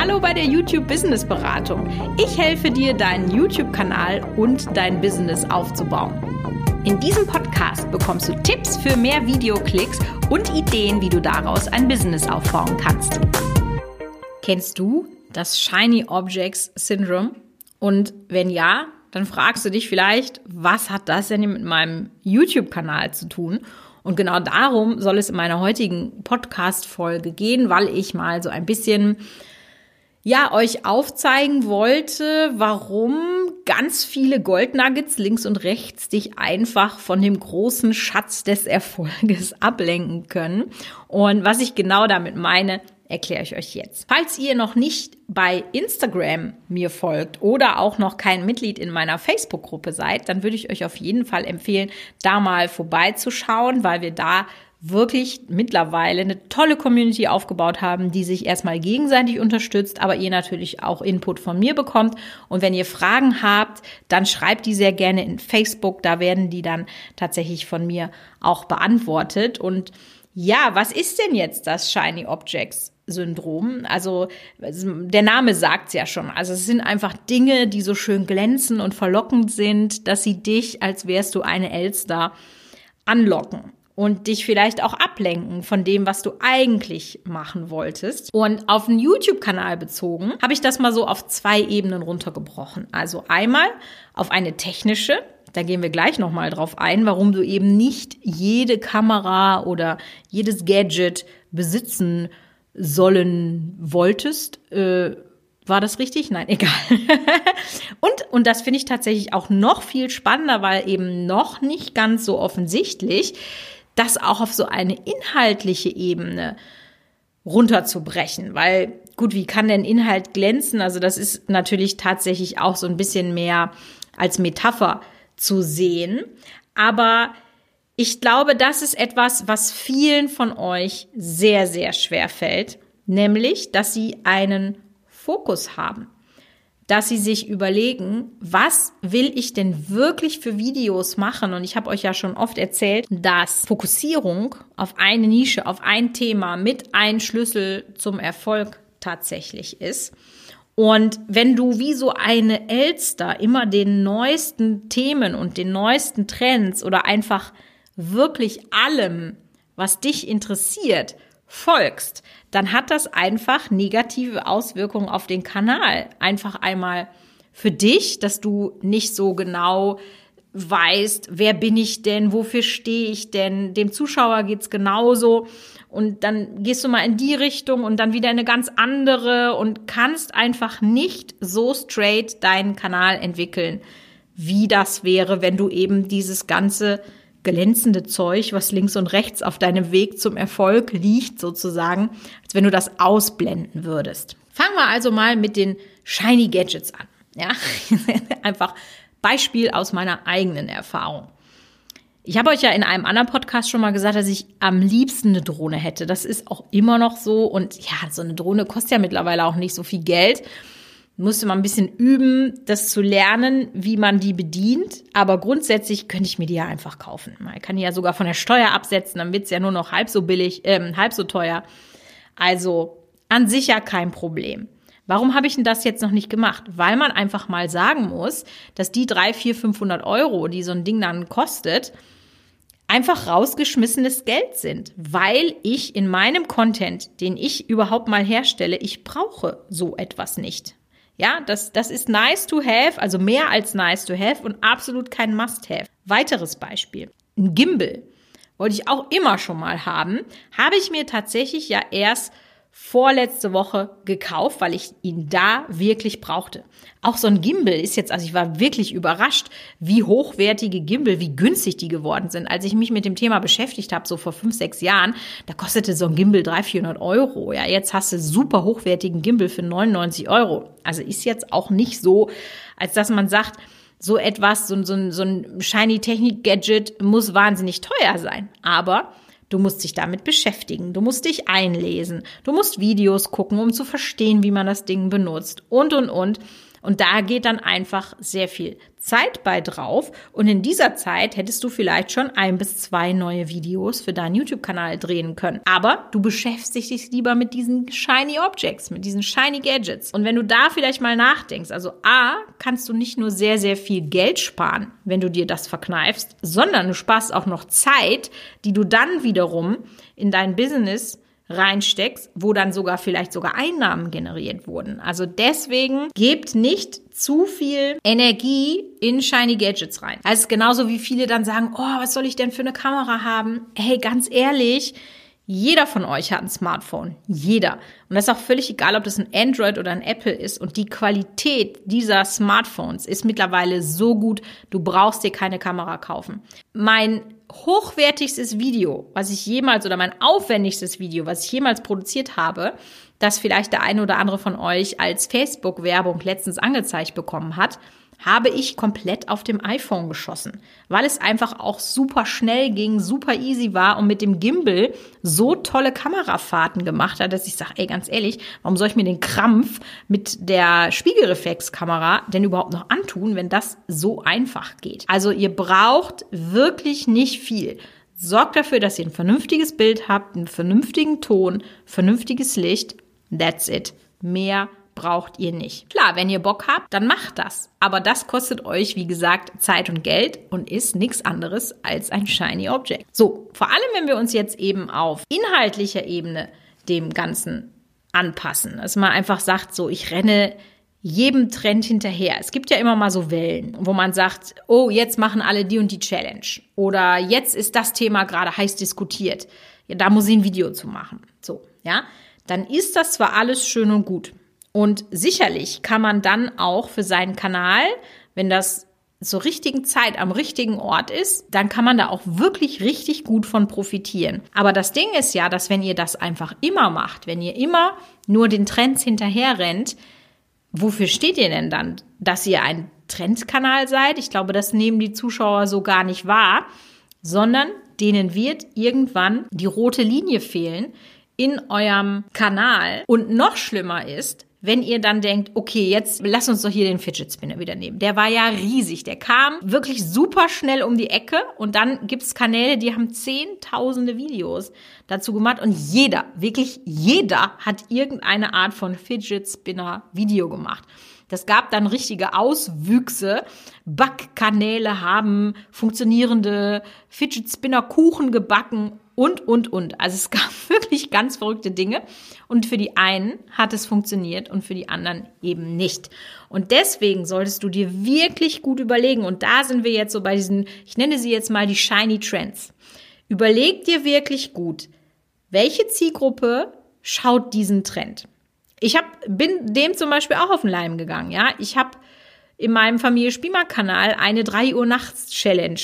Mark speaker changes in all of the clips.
Speaker 1: Hallo bei der YouTube Business Beratung. Ich helfe dir, deinen YouTube-Kanal und dein Business aufzubauen. In diesem Podcast bekommst du Tipps für mehr Videoklicks und Ideen, wie du daraus ein Business aufbauen kannst. Kennst du das Shiny Objects Syndrome? Und wenn ja, dann fragst du dich vielleicht, was hat das denn mit meinem YouTube-Kanal zu tun? Und genau darum soll es in meiner heutigen Podcast-Folge gehen, weil ich mal so ein bisschen ja, euch aufzeigen wollte, warum ganz viele Goldnuggets links und rechts dich einfach von dem großen Schatz des Erfolges ablenken können. Und was ich genau damit meine, erkläre ich euch jetzt. Falls ihr noch nicht bei Instagram mir folgt oder auch noch kein Mitglied in meiner Facebook-Gruppe seid, dann würde ich euch auf jeden Fall empfehlen, da mal vorbeizuschauen, weil wir da wirklich mittlerweile eine tolle Community aufgebaut haben, die sich erstmal gegenseitig unterstützt, aber ihr natürlich auch Input von mir bekommt. Und wenn ihr Fragen habt, dann schreibt die sehr gerne in Facebook. Da werden die dann tatsächlich von mir auch beantwortet. Und ja, was ist denn jetzt das Shiny Objects Syndrom? Also der Name sagt's ja schon. Also es sind einfach Dinge, die so schön glänzen und verlockend sind, dass sie dich, als wärst du eine Elster, anlocken und dich vielleicht auch ablenken von dem, was du eigentlich machen wolltest. Und auf den YouTube-Kanal bezogen habe ich das mal so auf zwei Ebenen runtergebrochen. Also einmal auf eine technische, da gehen wir gleich nochmal drauf ein, warum du eben nicht jede Kamera oder jedes Gadget besitzen sollen wolltest. Äh, war das richtig? Nein, egal. und, und das finde ich tatsächlich auch noch viel spannender, weil eben noch nicht ganz so offensichtlich das auch auf so eine inhaltliche Ebene runterzubrechen, weil gut, wie kann denn Inhalt glänzen? Also das ist natürlich tatsächlich auch so ein bisschen mehr als Metapher zu sehen, aber ich glaube, das ist etwas, was vielen von euch sehr, sehr schwer fällt, nämlich, dass sie einen Fokus haben dass sie sich überlegen, was will ich denn wirklich für Videos machen? Und ich habe euch ja schon oft erzählt, dass Fokussierung auf eine Nische, auf ein Thema mit ein Schlüssel zum Erfolg tatsächlich ist. Und wenn du wie so eine Elster immer den neuesten Themen und den neuesten Trends oder einfach wirklich allem, was dich interessiert, folgst, dann hat das einfach negative Auswirkungen auf den Kanal. Einfach einmal für dich, dass du nicht so genau weißt, wer bin ich denn, wofür stehe ich denn, dem Zuschauer geht's genauso und dann gehst du mal in die Richtung und dann wieder in eine ganz andere und kannst einfach nicht so straight deinen Kanal entwickeln, wie das wäre, wenn du eben dieses ganze glänzende Zeug, was links und rechts auf deinem Weg zum Erfolg liegt, sozusagen, als wenn du das ausblenden würdest. Fangen wir also mal mit den Shiny Gadgets an. Ja, einfach Beispiel aus meiner eigenen Erfahrung. Ich habe euch ja in einem anderen Podcast schon mal gesagt, dass ich am liebsten eine Drohne hätte. Das ist auch immer noch so. Und ja, so eine Drohne kostet ja mittlerweile auch nicht so viel Geld musste man ein bisschen üben, das zu lernen, wie man die bedient. Aber grundsätzlich könnte ich mir die ja einfach kaufen. Man kann die ja sogar von der Steuer absetzen, dann wird's ja nur noch halb so billig, ähm, halb so teuer. Also an sich ja kein Problem. Warum habe ich denn das jetzt noch nicht gemacht? Weil man einfach mal sagen muss, dass die drei, vier, 500 Euro, die so ein Ding dann kostet, einfach rausgeschmissenes Geld sind, weil ich in meinem Content, den ich überhaupt mal herstelle, ich brauche so etwas nicht. Ja, das, das ist nice to have, also mehr als nice to have und absolut kein must have. Weiteres Beispiel. Ein Gimbal. Wollte ich auch immer schon mal haben. Habe ich mir tatsächlich ja erst vorletzte Woche gekauft, weil ich ihn da wirklich brauchte. Auch so ein Gimbal ist jetzt, also ich war wirklich überrascht, wie hochwertige Gimbal, wie günstig die geworden sind. Als ich mich mit dem Thema beschäftigt habe, so vor fünf, sechs Jahren, da kostete so ein Gimbal 300, 400 Euro. Ja, jetzt hast du super hochwertigen Gimbal für 99 Euro. Also ist jetzt auch nicht so, als dass man sagt, so etwas, so, so, so ein shiny Technik-Gadget muss wahnsinnig teuer sein. Aber Du musst dich damit beschäftigen, du musst dich einlesen, du musst Videos gucken, um zu verstehen, wie man das Ding benutzt. Und, und, und. Und da geht dann einfach sehr viel Zeit bei drauf. Und in dieser Zeit hättest du vielleicht schon ein bis zwei neue Videos für deinen YouTube-Kanal drehen können. Aber du beschäftigst dich lieber mit diesen shiny Objects, mit diesen shiny Gadgets. Und wenn du da vielleicht mal nachdenkst, also A, kannst du nicht nur sehr, sehr viel Geld sparen, wenn du dir das verkneifst, sondern du sparst auch noch Zeit, die du dann wiederum in dein Business reinsteckst, wo dann sogar vielleicht sogar Einnahmen generiert wurden. Also deswegen gebt nicht zu viel Energie in Shiny Gadgets rein. Also genauso wie viele dann sagen, oh, was soll ich denn für eine Kamera haben? Hey, ganz ehrlich, jeder von euch hat ein Smartphone. Jeder. Und das ist auch völlig egal, ob das ein Android oder ein Apple ist. Und die Qualität dieser Smartphones ist mittlerweile so gut, du brauchst dir keine Kamera kaufen. Mein hochwertigstes Video, was ich jemals oder mein aufwendigstes Video, was ich jemals produziert habe, das vielleicht der eine oder andere von euch als Facebook-Werbung letztens angezeigt bekommen hat, habe ich komplett auf dem iPhone geschossen, weil es einfach auch super schnell ging, super easy war und mit dem Gimbal so tolle Kamerafahrten gemacht hat, dass ich sage, ey, ganz ehrlich, warum soll ich mir den Krampf mit der Spiegelreflexkamera denn überhaupt noch antun, wenn das so einfach geht? Also ihr braucht wirklich nicht viel. Sorgt dafür, dass ihr ein vernünftiges Bild habt, einen vernünftigen Ton, vernünftiges Licht. That's it. Mehr braucht ihr nicht. Klar, wenn ihr Bock habt, dann macht das. Aber das kostet euch, wie gesagt, Zeit und Geld und ist nichts anderes als ein Shiny Object. So, vor allem, wenn wir uns jetzt eben auf inhaltlicher Ebene dem Ganzen anpassen. Dass man einfach sagt, so, ich renne jedem Trend hinterher. Es gibt ja immer mal so Wellen, wo man sagt, oh, jetzt machen alle die und die Challenge. Oder jetzt ist das Thema gerade heiß diskutiert. Ja, da muss ich ein Video zu machen. So, ja. Dann ist das zwar alles schön und gut. Und sicherlich kann man dann auch für seinen Kanal, wenn das zur richtigen Zeit am richtigen Ort ist, dann kann man da auch wirklich richtig gut von profitieren. Aber das Ding ist ja, dass wenn ihr das einfach immer macht, wenn ihr immer nur den Trends hinterher rennt, wofür steht ihr denn dann? Dass ihr ein Trendkanal seid? Ich glaube, das nehmen die Zuschauer so gar nicht wahr, sondern denen wird irgendwann die rote Linie fehlen in eurem Kanal. Und noch schlimmer ist, wenn ihr dann denkt, okay, jetzt lass uns doch hier den Fidget Spinner wieder nehmen. Der war ja riesig. Der kam wirklich super schnell um die Ecke und dann gibt's Kanäle, die haben zehntausende Videos dazu gemacht und jeder, wirklich jeder hat irgendeine Art von Fidget Spinner Video gemacht. Das gab dann richtige Auswüchse. Backkanäle haben funktionierende Fidget Spinner Kuchen gebacken und, und, und. Also es gab wirklich ganz verrückte Dinge. Und für die einen hat es funktioniert und für die anderen eben nicht. Und deswegen solltest du dir wirklich gut überlegen. Und da sind wir jetzt so bei diesen, ich nenne sie jetzt mal die Shiny Trends. Überleg dir wirklich gut, welche Zielgruppe schaut diesen Trend. Ich hab, bin dem zum Beispiel auch auf den Leim gegangen. Ja, ich habe in meinem Familie Spielmarkt Kanal eine 3 Uhr nachts Challenge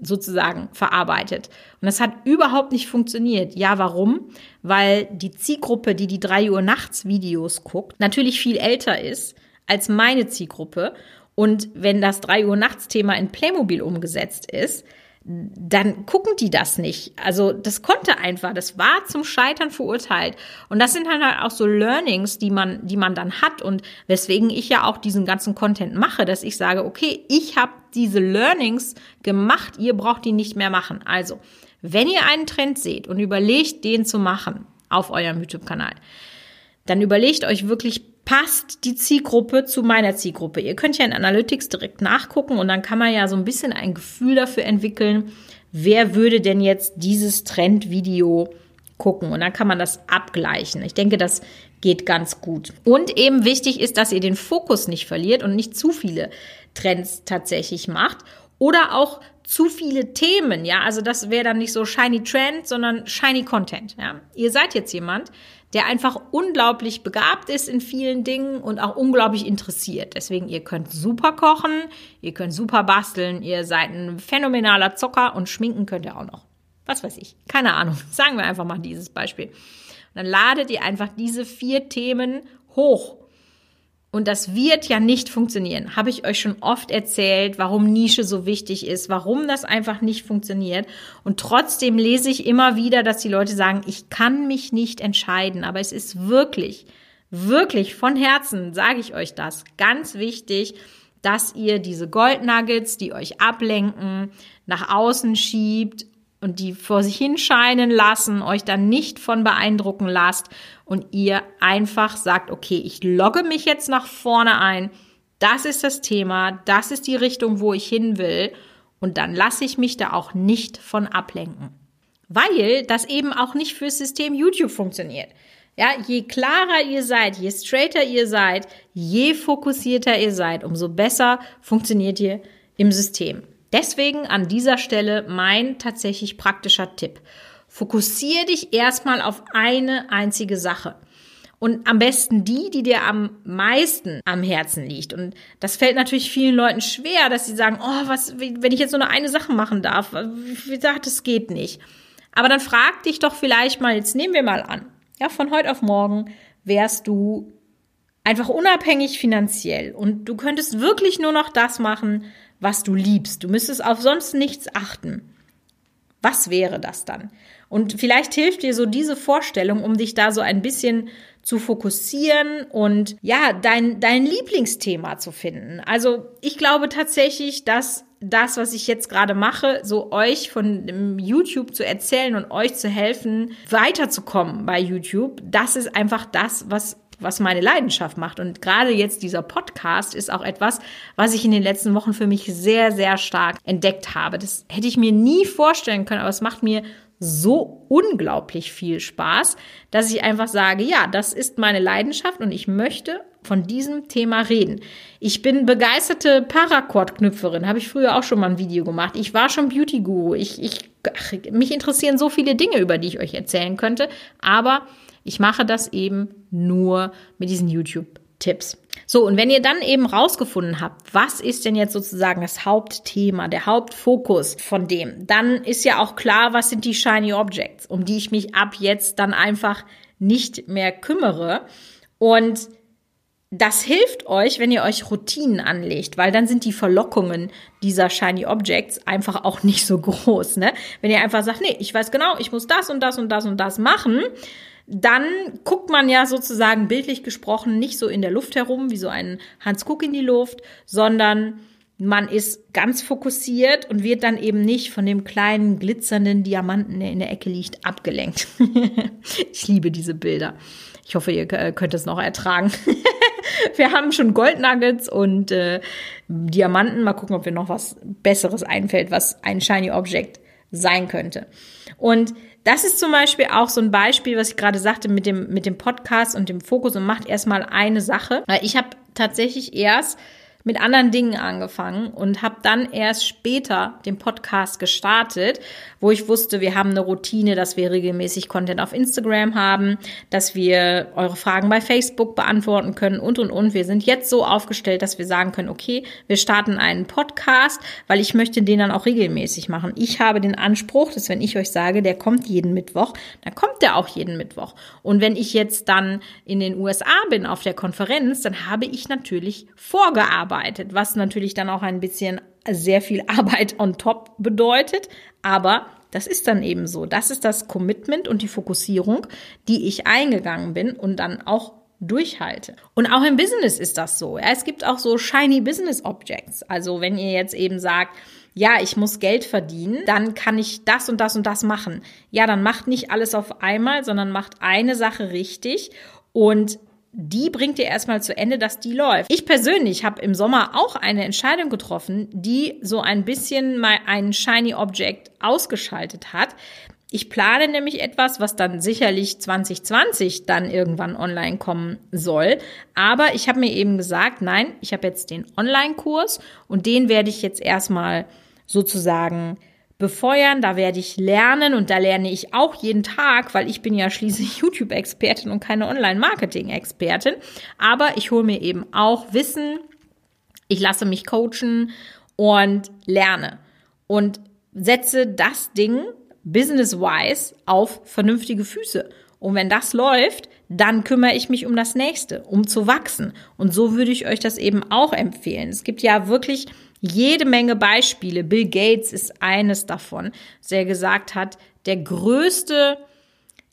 Speaker 1: sozusagen verarbeitet. Und das hat überhaupt nicht funktioniert. Ja, warum? Weil die Zielgruppe, die die drei Uhr nachts Videos guckt, natürlich viel älter ist als meine Zielgruppe. Und wenn das drei Uhr nachts Thema in Playmobil umgesetzt ist, dann gucken die das nicht. Also das konnte einfach, das war zum Scheitern verurteilt. Und das sind halt auch so Learnings, die man, die man dann hat und weswegen ich ja auch diesen ganzen Content mache, dass ich sage, okay, ich habe diese Learnings gemacht, ihr braucht die nicht mehr machen. Also, wenn ihr einen Trend seht und überlegt, den zu machen auf eurem YouTube-Kanal, dann überlegt euch wirklich passt die Zielgruppe zu meiner Zielgruppe. Ihr könnt ja in Analytics direkt nachgucken und dann kann man ja so ein bisschen ein Gefühl dafür entwickeln, wer würde denn jetzt dieses Trendvideo gucken und dann kann man das abgleichen. Ich denke, das geht ganz gut. Und eben wichtig ist, dass ihr den Fokus nicht verliert und nicht zu viele Trends tatsächlich macht oder auch zu viele Themen, ja, also das wäre dann nicht so shiny Trend, sondern shiny Content, ja. Ihr seid jetzt jemand, der einfach unglaublich begabt ist in vielen Dingen und auch unglaublich interessiert. Deswegen, ihr könnt super kochen, ihr könnt super basteln, ihr seid ein phänomenaler Zocker und schminken könnt ihr auch noch. Was weiß ich. Keine Ahnung. Sagen wir einfach mal dieses Beispiel. Und dann ladet ihr einfach diese vier Themen hoch und das wird ja nicht funktionieren. Habe ich euch schon oft erzählt, warum Nische so wichtig ist, warum das einfach nicht funktioniert. Und trotzdem lese ich immer wieder, dass die Leute sagen, ich kann mich nicht entscheiden. Aber es ist wirklich, Wirklich von Herzen sage ich euch das. Ganz wichtig, dass ihr diese Goldnuggets, die euch ablenken, nach außen schiebt und die vor sich hinscheinen lassen, euch dann nicht von beeindrucken lasst und ihr einfach sagt, okay, ich logge mich jetzt nach vorne ein. Das ist das Thema, das ist die Richtung, wo ich hin will und dann lasse ich mich da auch nicht von ablenken. Weil das eben auch nicht fürs System YouTube funktioniert. Ja, je klarer ihr seid, je straighter ihr seid, je fokussierter ihr seid, umso besser funktioniert ihr im System. Deswegen an dieser Stelle mein tatsächlich praktischer Tipp. Fokussiere dich erstmal auf eine einzige Sache. Und am besten die, die dir am meisten am Herzen liegt. Und das fällt natürlich vielen Leuten schwer, dass sie sagen, oh, was, wenn ich jetzt nur eine Sache machen darf, wie gesagt, das geht nicht. Aber dann frag dich doch vielleicht mal, jetzt nehmen wir mal an, ja, von heute auf morgen wärst du einfach unabhängig finanziell und du könntest wirklich nur noch das machen, was du liebst. Du müsstest auf sonst nichts achten. Was wäre das dann? Und vielleicht hilft dir so diese Vorstellung, um dich da so ein bisschen zu fokussieren und ja, dein, dein Lieblingsthema zu finden. Also ich glaube tatsächlich, dass das, was ich jetzt gerade mache, so euch von YouTube zu erzählen und euch zu helfen, weiterzukommen bei YouTube, das ist einfach das, was was meine Leidenschaft macht. Und gerade jetzt dieser Podcast ist auch etwas, was ich in den letzten Wochen für mich sehr, sehr stark entdeckt habe. Das hätte ich mir nie vorstellen können, aber es macht mir so unglaublich viel Spaß, dass ich einfach sage, ja, das ist meine Leidenschaft und ich möchte von diesem Thema reden. Ich bin begeisterte Paracord-Knüpferin, habe ich früher auch schon mal ein Video gemacht. Ich war schon Beauty-Guru. Ich, ich, mich interessieren so viele Dinge, über die ich euch erzählen könnte, aber ich mache das eben nur mit diesen YouTube-Tipps. So, und wenn ihr dann eben rausgefunden habt, was ist denn jetzt sozusagen das Hauptthema, der Hauptfokus von dem, dann ist ja auch klar, was sind die Shiny Objects, um die ich mich ab jetzt dann einfach nicht mehr kümmere. Und das hilft euch, wenn ihr euch Routinen anlegt, weil dann sind die Verlockungen dieser Shiny Objects einfach auch nicht so groß. Ne? Wenn ihr einfach sagt, nee, ich weiß genau, ich muss das und das und das und das machen, dann guckt man ja sozusagen bildlich gesprochen nicht so in der Luft herum wie so ein Hans Kuck in die Luft, sondern man ist ganz fokussiert und wird dann eben nicht von dem kleinen glitzernden Diamanten, der in der Ecke liegt, abgelenkt. ich liebe diese Bilder. Ich hoffe, ihr könnt es noch ertragen. wir haben schon Goldnuggets und äh, Diamanten. Mal gucken, ob mir noch was Besseres einfällt, was ein Shiny Object sein könnte. Und das ist zum Beispiel auch so ein Beispiel, was ich gerade sagte mit dem, mit dem Podcast und dem Fokus und macht erstmal eine Sache. Weil ich habe tatsächlich erst mit anderen Dingen angefangen und habe dann erst später den Podcast gestartet, wo ich wusste, wir haben eine Routine, dass wir regelmäßig Content auf Instagram haben, dass wir eure Fragen bei Facebook beantworten können und und und. Wir sind jetzt so aufgestellt, dass wir sagen können, okay, wir starten einen Podcast, weil ich möchte den dann auch regelmäßig machen. Ich habe den Anspruch, dass wenn ich euch sage, der kommt jeden Mittwoch, dann kommt der auch jeden Mittwoch. Und wenn ich jetzt dann in den USA bin auf der Konferenz, dann habe ich natürlich vorgearbeitet arbeitet, was natürlich dann auch ein bisschen sehr viel Arbeit on top bedeutet. Aber das ist dann eben so. Das ist das Commitment und die Fokussierung, die ich eingegangen bin und dann auch durchhalte. Und auch im Business ist das so. Es gibt auch so shiny Business Objects. Also wenn ihr jetzt eben sagt, ja, ich muss Geld verdienen, dann kann ich das und das und das machen. Ja, dann macht nicht alles auf einmal, sondern macht eine Sache richtig und die bringt ihr erstmal zu Ende, dass die läuft. Ich persönlich habe im Sommer auch eine Entscheidung getroffen, die so ein bisschen mal ein Shiny Object ausgeschaltet hat. Ich plane nämlich etwas, was dann sicherlich 2020 dann irgendwann online kommen soll. Aber ich habe mir eben gesagt, nein, ich habe jetzt den Online-Kurs und den werde ich jetzt erstmal sozusagen befeuern, da werde ich lernen und da lerne ich auch jeden Tag, weil ich bin ja schließlich YouTube-Expertin und keine Online-Marketing-Expertin. Aber ich hole mir eben auch Wissen, ich lasse mich coachen und lerne und setze das Ding business-wise auf vernünftige Füße. Und wenn das läuft, dann kümmere ich mich um das nächste, um zu wachsen. Und so würde ich euch das eben auch empfehlen. Es gibt ja wirklich jede Menge Beispiele. Bill Gates ist eines davon, der gesagt hat, der größte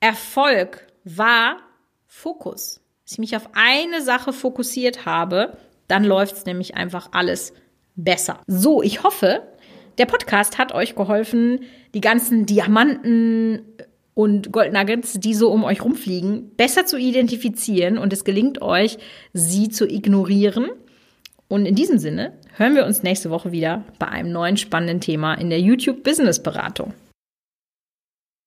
Speaker 1: Erfolg war Fokus. dass ich mich auf eine Sache fokussiert habe, dann läuft es nämlich einfach alles besser. So, ich hoffe, der Podcast hat euch geholfen, die ganzen Diamanten und Goldnuggets, die so um euch rumfliegen, besser zu identifizieren und es gelingt euch, sie zu ignorieren. Und in diesem Sinne hören wir uns nächste Woche wieder bei einem neuen spannenden Thema in der YouTube Business Beratung.